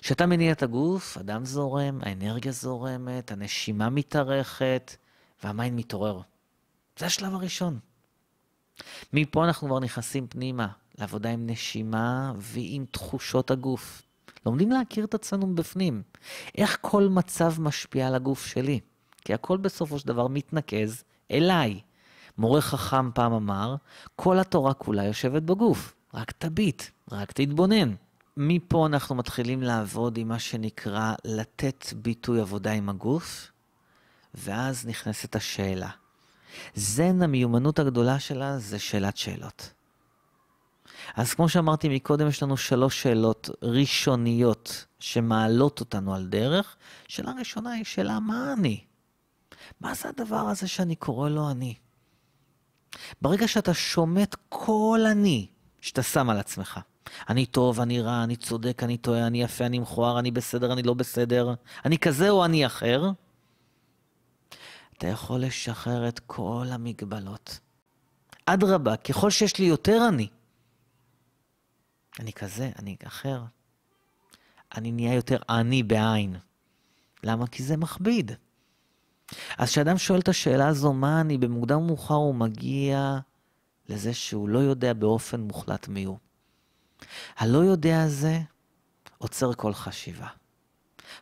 כשאתה מניע את הגוף, הדם זורם, האנרגיה זורמת, הנשימה מתארכת, והמיינד מתעורר. זה השלב הראשון. מפה אנחנו כבר נכנסים פנימה, לעבודה עם נשימה ועם תחושות הגוף. לומדים להכיר את עצמנו מבפנים. איך כל מצב משפיע על הגוף שלי. כי הכל בסופו של דבר מתנקז אליי. מורה חכם פעם אמר, כל התורה כולה יושבת בגוף. רק תביט, רק תתבונן. מפה אנחנו מתחילים לעבוד עם מה שנקרא לתת ביטוי עבודה עם הגוף, ואז נכנסת השאלה. זן, המיומנות הגדולה שלה זה שאלת שאלות. אז כמו שאמרתי מקודם, יש לנו שלוש שאלות ראשוניות שמעלות אותנו על דרך. שאלה ראשונה היא שאלה, מה אני? מה זה הדבר הזה שאני קורא לו אני? ברגע שאתה שומט כל אני שאתה שם על עצמך, אני טוב, אני רע, אני צודק, אני טועה, אני יפה, אני מכוער, אני בסדר, אני לא בסדר, אני כזה או אני אחר, אתה יכול לשחרר את כל המגבלות. אדרבה, ככל שיש לי יותר אני, אני כזה, אני אחר, אני נהיה יותר אני בעין. למה? כי זה מכביד. אז כשאדם שואל את השאלה הזו, מה אני, במוקדם או מאוחר הוא מגיע לזה שהוא לא יודע באופן מוחלט מי הוא. הלא יודע הזה עוצר כל חשיבה.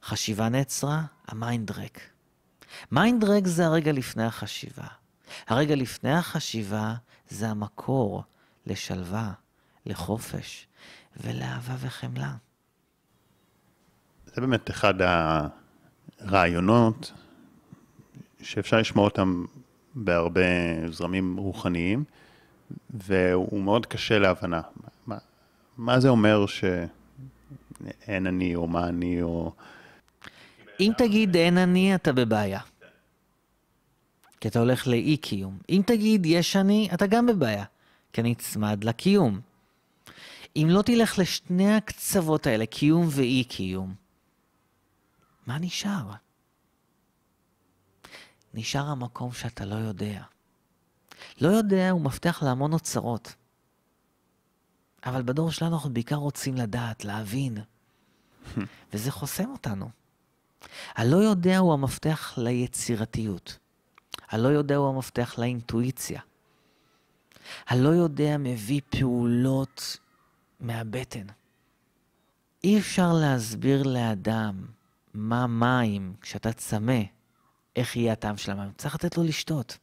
חשיבה נעצרה, ה mind ריק. mind ריק זה הרגע לפני החשיבה. הרגע לפני החשיבה זה המקור לשלווה, לחופש ולאהבה וחמלה.
זה באמת אחד הרעיונות שאפשר לשמוע אותם בהרבה זרמים רוחניים, והוא מאוד קשה להבנה. מה, מה זה אומר שאין אני, או מה אני, או...
אם תגיד אין אני, אתה בבעיה. כי אתה הולך לאי-קיום. אם תגיד יש אני, אתה גם בבעיה. כי נצמד לקיום. אם לא תלך לשני הקצוות האלה, קיום ואי-קיום, מה נשאר? נשאר המקום שאתה לא יודע. לא יודע הוא מפתח להמון אוצרות. אבל בדור שלנו אנחנו בעיקר רוצים לדעת, להבין. וזה חוסם אותנו. הלא יודע הוא המפתח ליצירתיות. הלא יודע הוא המפתח לאינטואיציה. הלא יודע מביא פעולות מהבטן. אי אפשר להסביר לאדם מה מים כשאתה צמא, איך יהיה הטעם של המים. צריך לתת לו לשתות.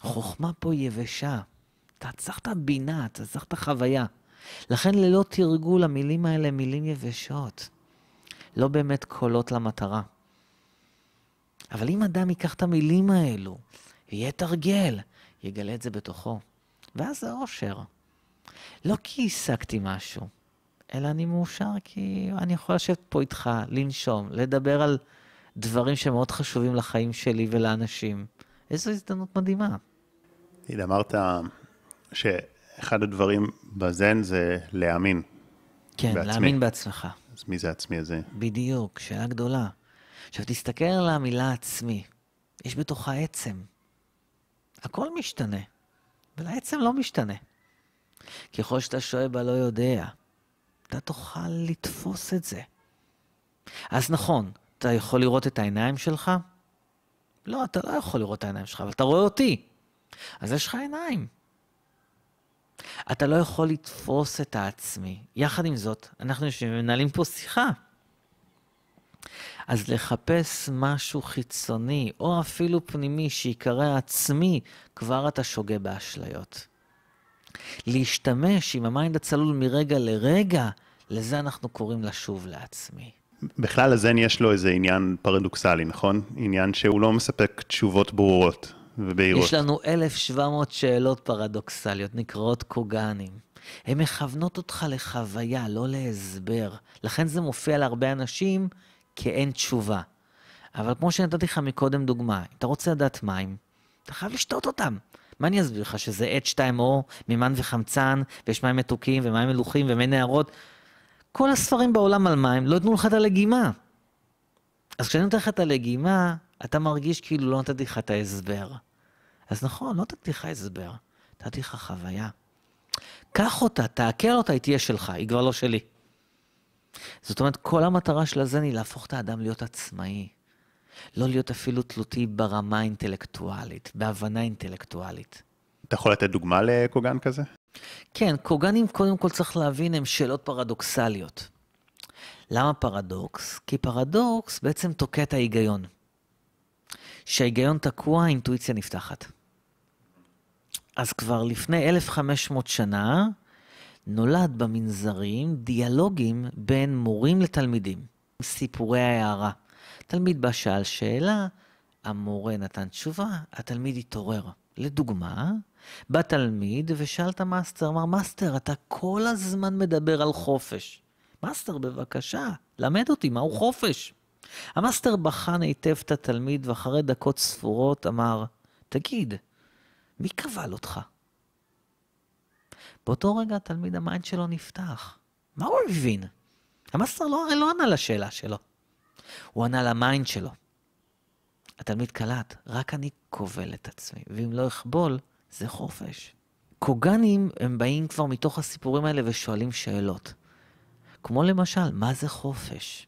חוכמה פה יבשה. אתה צריך את הבינה, אתה צריך את החוויה. לכן ללא תרגול המילים האלה הם מילים יבשות. לא באמת קולות למטרה. אבל אם אדם ייקח את המילים האלו, ויהיה תרגל, יגלה את זה בתוכו. ואז זה אושר. לא כי השגתי משהו, אלא אני מאושר כי אני יכול לשבת פה איתך, לנשום, לדבר על דברים שמאוד חשובים לחיים שלי ולאנשים. איזו הזדמנות מדהימה.
תגיד, אמרת שאחד הדברים בזן זה להאמין.
כן,
בעצמי.
להאמין בעצמך.
אז מי זה עצמי הזה?
בדיוק, שאלה גדולה. עכשיו, תסתכל על המילה עצמי. יש בתוכה עצם. הכל משתנה, ולעצם לא משתנה. ככל שאתה שואל בלא יודע, אתה תוכל לתפוס את זה. אז נכון, אתה יכול לראות את העיניים שלך? לא, אתה לא יכול לראות את העיניים שלך, אבל אתה רואה אותי. אז יש לך עיניים. אתה לא יכול לתפוס את העצמי. יחד עם זאת, אנחנו יושבים ומנהלים פה שיחה. אז לחפש משהו חיצוני, או אפילו פנימי, שיקרא עצמי, כבר אתה שוגה באשליות. להשתמש עם ה mind הצלול מרגע לרגע, לזה אנחנו קוראים לשוב לעצמי.
בכלל לזן יש לו איזה עניין פרדוקסלי, נכון? עניין שהוא לא מספק תשובות ברורות ובהירות.
יש לנו 1,700 שאלות פרדוקסליות, נקראות קוגנים. הן מכוונות אותך לחוויה, לא להסבר. לכן זה מופיע להרבה אנשים כאין תשובה. אבל כמו שנתתי לך מקודם דוגמה, אם אתה רוצה לדעת מים, אתה חייב לשתות אותם. מה אני אסביר לך? שזה H2O, מימן וחמצן, ויש מים מתוקים ומים מלוכים ומי נהרות? כל הספרים בעולם על מים לא ייתנו לך את הלגימה. אז כשאני נותן לך את הלגימה, אתה מרגיש כאילו לא נתתי לך את ההסבר. אז נכון, לא נתתי לך הסבר, נתתי לך חוויה. קח אותה, תעכל אותה, היא תהיה שלך, היא כבר לא שלי. זאת אומרת, כל המטרה של הזן היא להפוך את האדם להיות עצמאי. לא להיות אפילו תלותי ברמה האינטלקטואלית, בהבנה אינטלקטואלית.
אתה יכול לתת דוגמה לקוגן כזה?
כן, קוגנים, קודם כל צריך להבין, הם שאלות פרדוקסליות. למה פרדוקס? כי פרדוקס בעצם תוקע את ההיגיון. כשההיגיון תקוע, האינטואיציה נפתחת. אז כבר לפני 1,500 שנה נולד במנזרים דיאלוגים בין מורים לתלמידים, סיפורי ההארה. תלמיד בא שאל שאלה, המורה נתן תשובה, התלמיד התעורר. לדוגמה, בא תלמיד ושאל את ה master, אמר, master, אתה כל הזמן מדבר על חופש. master, בבקשה, למד אותי מהו חופש. ה master בחן היטב את התלמיד, ואחרי דקות ספורות אמר, תגיד, מי כבל אותך? באותו רגע התלמיד ה mind שלו נפתח. מה הוא הבין? ה master לא, הרי לא ענה לשאלה שלו. הוא ענה ל mind שלו. התלמיד קלט, רק אני כובל את עצמי, ואם לא אכבול, זה חופש. קוגנים הם באים כבר מתוך הסיפורים האלה ושואלים שאלות. כמו למשל, מה זה חופש?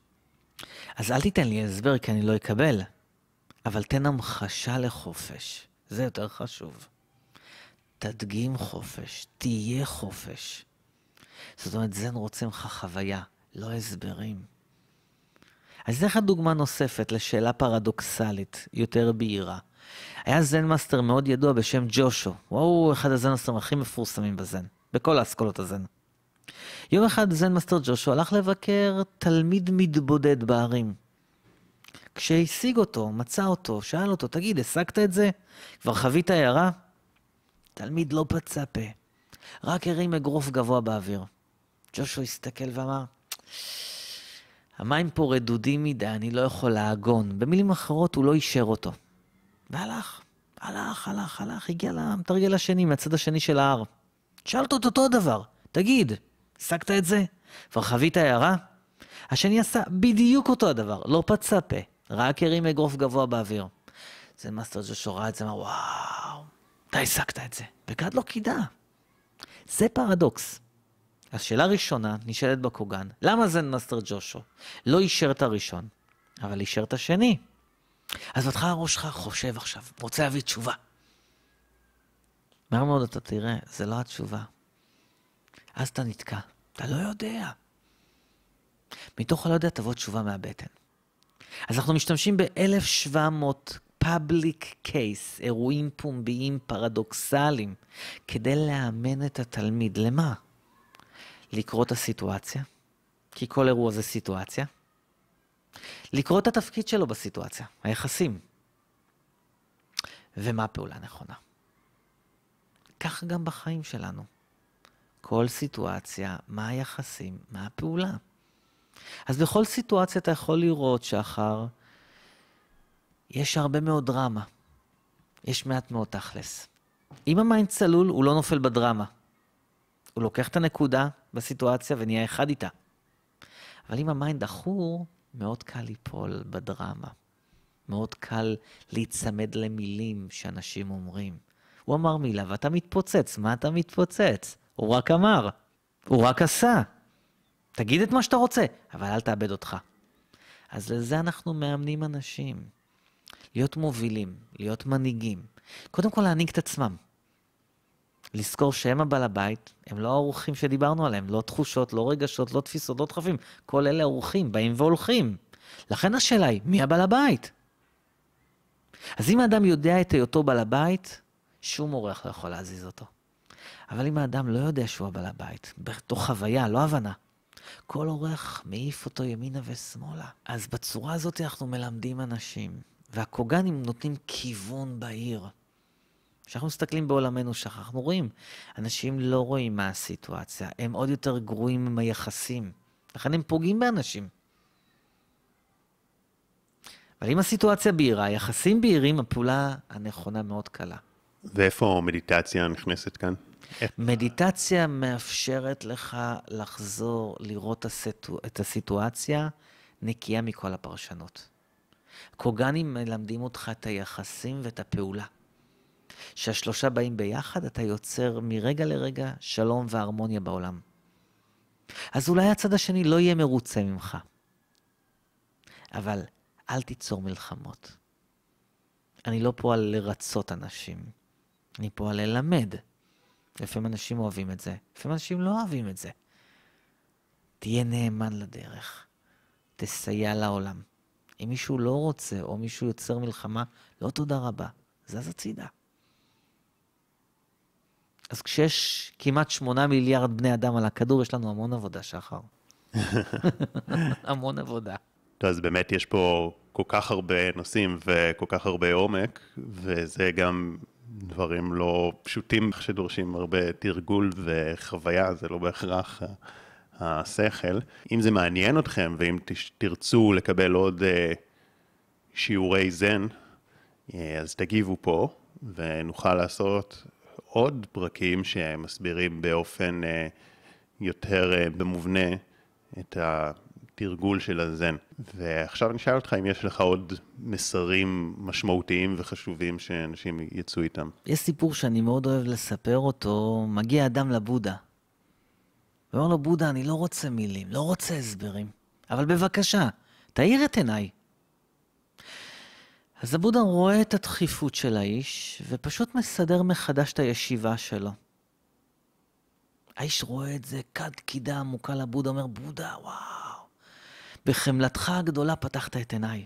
אז אל תיתן לי הסבר כי אני לא אקבל, אבל תן המחשה לחופש, זה יותר חשוב. תדגים חופש, תהיה חופש. זאת אומרת, זן רוצה ממך חוויה, לא הסברים. אז אתן לך דוגמה נוספת לשאלה פרדוקסלית, יותר בהירה. היה Zen master מאוד ידוע בשם ג'ושו. הוא אחד ה Zen master ים הכי מפורסמים בזן, בכל האסכולות הזן. יום אחד Zen master ג'ושו הלך לבקר תלמיד מתבודד בהרים. כשהשיג אותו, מצא אותו, שאל אותו, תגיד, השגת את זה? כבר חווית הערה? תלמיד לא פצה פה, רק הרים אגרוף גבוה באוויר. ג'ושו הסתכל ואמר, המים פה רדודים מדי, אני לא יכול לעגון. במילים אחרות, הוא לא אישר אותו. והלך, הלך, הלך, הלך, הגיע למתרגל השני, מהצד השני של ההר. שאלת אותו אותו דבר, תגיד, השגת את זה? כבר חווית הארה? השני עשה בדיוק אותו הדבר, לא פצה פה, רק הרים אגרוף גבוה באוויר. Zen master ג'ושו ראה את זה, אמר, וואו, אתה השגת את זה. וקד לו קידה. זה פרדוקס. אז שאלה ראשונה נשאלת בקוגן, למה Zen master ג'ושו לא אישר את הראשון, אבל אישר את השני. אז בהתחלה הראש שלך חושב עכשיו, רוצה להביא תשובה. מהר מאוד אתה תראה, זה לא התשובה. אז אתה נתקע, אתה לא יודע. מתוך הלא יודע תבוא תשובה מהבטן. אז אנחנו משתמשים ב-1700 פאבליק קייס, אירועים פומביים פרדוקסליים, כדי לאמן את התלמיד. למה? לקרוא את הסיטואציה, כי כל אירוע זה סיטואציה. לקרוא את התפקיד שלו בסיטואציה, היחסים. ומה הפעולה הנכונה. כך גם בחיים שלנו. כל סיטואציה, מה היחסים, מה הפעולה. אז בכל סיטואציה אתה יכול לראות, שחר, יש הרבה מאוד דרמה. יש מעט מאוד תכלס. אם ה mind צלול, הוא לא נופל בדרמה. הוא לוקח את הנקודה בסיטואציה ונהיה אחד איתה. אבל אם ה mind עכור, מאוד קל ליפול בדרמה. מאוד קל להיצמד למילים שאנשים אומרים. הוא אמר מילה ואתה מתפוצץ, מה אתה מתפוצץ? הוא רק אמר, הוא רק עשה. תגיד את מה שאתה רוצה, אבל אל תאבד אותך. אז לזה אנחנו מאמנים אנשים. להיות מובילים, להיות מנהיגים. קודם כל להנהיג את עצמם. לזכור שהם הבעל הבית, הם לא האורחים שדיברנו עליהם, לא תחושות, לא רגשות, לא תפיסות, לא דחפים. כל אלה אורחים, באים והולכים. לכן השאלה היא, מי הבעל הבית? אז אם האדם יודע את היותו בעל הבית, שום אורח לא יכול להזיז אותו. אבל אם האדם לא יודע שהוא הבעל הבית, בתוך חוויה, לא הבנה, כל אורח מעיף אותו ימינה ושמאלה. אז בצורה הזאת אנחנו מלמדים אנשים, והקוגנים נותנים כיוון בעיר. כשאנחנו מסתכלים בעולמנו אנחנו רואים, אנשים לא רואים מה הסיטואציה, הם עוד יותר גרועים עם היחסים, לכן הם פוגעים באנשים. אבל אם הסיטואציה בהירה, היחסים בהירים, הפעולה הנכונה מאוד קלה.
ואיפה מדיטציה נכנסת כאן?
מדיטציה מאפשרת לך לחזור, לראות את הסיטואציה נקייה מכל הפרשנות. קוגנים מלמדים אותך את היחסים ואת הפעולה. כשהשלושה באים ביחד, אתה יוצר מרגע לרגע שלום והרמוניה בעולם. אז אולי הצד השני לא יהיה מרוצה ממך, אבל אל תיצור מלחמות. אני לא פה על לרצות אנשים, אני פה על ללמד. לפעמים אנשים אוהבים את זה, לפעמים אנשים לא אוהבים את זה. תהיה נאמן לדרך, תסייע לעולם. אם מישהו לא רוצה, או מישהו יוצר מלחמה, לא תודה רבה, זז הצידה. אז כשיש כמעט שמונה מיליארד בני אדם על הכדור, יש לנו המון עבודה, שחר. המון עבודה.
טוב, אז באמת יש פה כל כך הרבה נושאים וכל כך הרבה עומק, וזה גם דברים לא פשוטים שדורשים הרבה תרגול וחוויה, זה לא בהכרח השכל. אם זה מעניין אתכם, ואם תרצו לקבל עוד אה, שיעורי זן, אה, אז תגיבו פה, ונוכל לעשות עוד פרקים שמסבירים באופן אה, יותר במובנה את התרגול של הזן. ועכשיו אני אשאל אותך אם יש לך עוד מסרים משמעותיים וחשובים שאנשים יצאו איתם.
יש סיפור שאני מאוד אוהב לספר אותו, מגיע אדם לבודה. ואומר לו, בודה, אני לא רוצה מילים, לא רוצה הסברים, אבל בבקשה, תאיר את עיניי. אז הבודה רואה את הדחיפות של האיש, ופשוט מסדר מחדש את הישיבה שלו. האיש רואה את זה, כד קידה עמוקה לבודה, אומר, בודה, וואו. בחמלתך הגדולה פתחת את עיניי.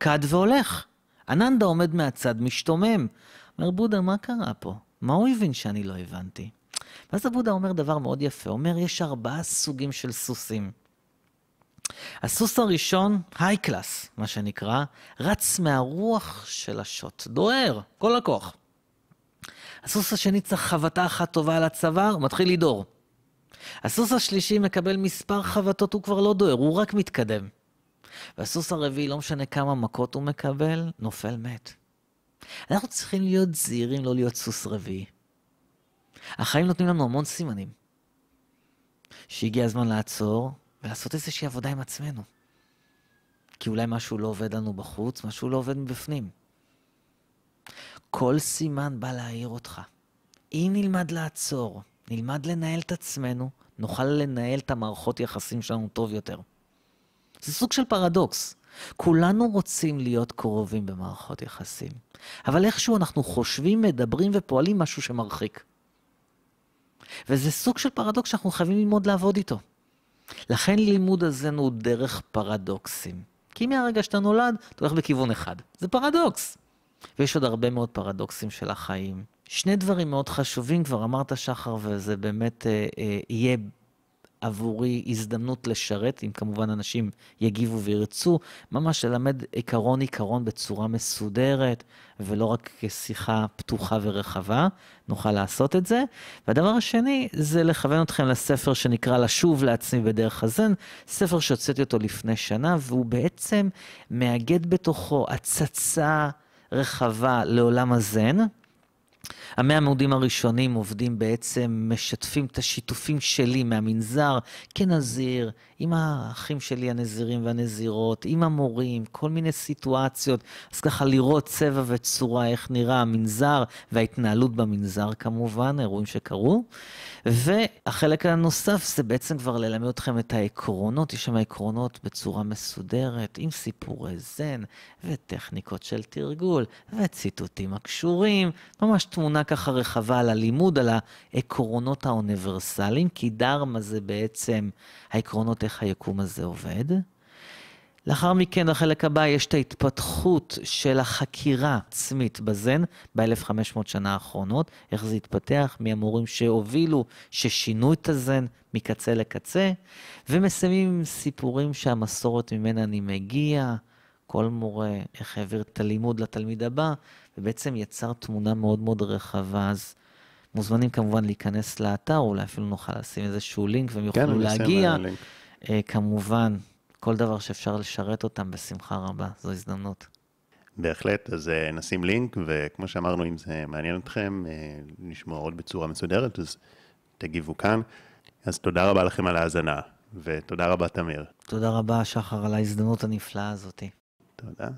כד והולך. אננדה עומד מהצד, משתומם. אומר, בודה, מה קרה פה? מה הוא הבין שאני לא הבנתי? ואז הבודה אומר דבר מאוד יפה, אומר, יש ארבעה סוגים של סוסים. הסוס הראשון, היי קלאס, מה שנקרא, רץ מהרוח של השוט, דוהר, כל הכוח. הסוס השני צריך חבטה אחת טובה על הצוואר, מתחיל לדהור. הסוס השלישי מקבל מספר חבטות, הוא כבר לא דוהר, הוא רק מתקדם. והסוס הרביעי, לא משנה כמה מכות הוא מקבל, נופל מת. אנחנו צריכים להיות זהירים, לא להיות סוס רביעי. החיים נותנים לנו המון סימנים. שהגיע הזמן לעצור ולעשות איזושהי עבודה עם עצמנו. כי אולי משהו לא עובד לנו בחוץ, משהו לא עובד מבפנים. כל סימן בא להעיר אותך. אם נלמד לעצור, נלמד לנהל את עצמנו, נוכל לנהל את המערכות יחסים שלנו טוב יותר. זה סוג של פרדוקס. כולנו רוצים להיות קרובים במערכות יחסים, אבל איכשהו אנחנו חושבים, מדברים ופועלים משהו שמרחיק. וזה סוג של פרדוקס שאנחנו חייבים ללמוד לעבוד איתו. לכן לימוד הזן הוא דרך פרדוקסים. כי מהרגע שאתה נולד, אתה הולך בכיוון אחד. זה פרדוקס. ויש עוד הרבה מאוד פרדוקסים של החיים. שני דברים מאוד חשובים, כבר אמרת שחר, וזה באמת אה, אה, יהיה עבורי הזדמנות לשרת, אם כמובן אנשים יגיבו וירצו, ממש ללמד עיקרון-עיקרון בצורה מסודרת, ולא רק כשיחה פתוחה ורחבה, נוכל לעשות את זה. והדבר השני, זה לכוון אתכם לספר שנקרא לשוב לעצמי בדרך הזן, ספר שהוצאתי אותו לפני שנה, והוא בעצם מאגד בתוכו הצצה רחבה לעולם הזן. המאה עמודים הראשונים עובדים בעצם, משתפים את השיתופים שלי מהמנזר כנזיר, עם האחים שלי הנזירים והנזירות, עם המורים, כל מיני סיטואציות. אז ככה לראות צבע וצורה, איך נראה המנזר וההתנהלות במנזר כמובן, אירועים שקרו. והחלק הנוסף זה בעצם כבר ללמד אתכם את העקרונות, יש שם עקרונות בצורה מסודרת, עם סיפורי זן וטכניקות של תרגול וציטוטים הקשורים, ממש תמונה ככה רחבה על הלימוד, על העקרונות האוניברסליים, כי דרמה זה בעצם העקרונות איך היקום הזה עובד. לאחר מכן, בחלק הבא, יש את ההתפתחות של החקירה עצמית בזן ב-1500 שנה האחרונות, איך זה התפתח, מי המורים שהובילו, ששינו את הזן מקצה לקצה, ומסיימים עם סיפורים שהמסורת ממנה אני מגיע, כל מורה, איך העביר את הלימוד לתלמיד הבא, ובעצם יצר תמונה מאוד מאוד רחבה. אז מוזמנים כמובן להיכנס לאתר, אולי אפילו נוכל לשים איזשהו לינק והם יוכלו
כן,
להגיע.
לינק.
אה, כמובן, כל דבר שאפשר לשרת אותם בשמחה רבה, זו הזדמנות.
בהחלט, אז אה, נשים לינק, וכמו שאמרנו, אם זה מעניין אתכם, אה, לשמוע עוד בצורה מסודרת, אז תגיבו כאן. אז תודה רבה לכם על ההאזנה, ותודה רבה, תמיר.
תודה רבה, שחר, על ההזדמנות הנפלאה הזאת.
תודה.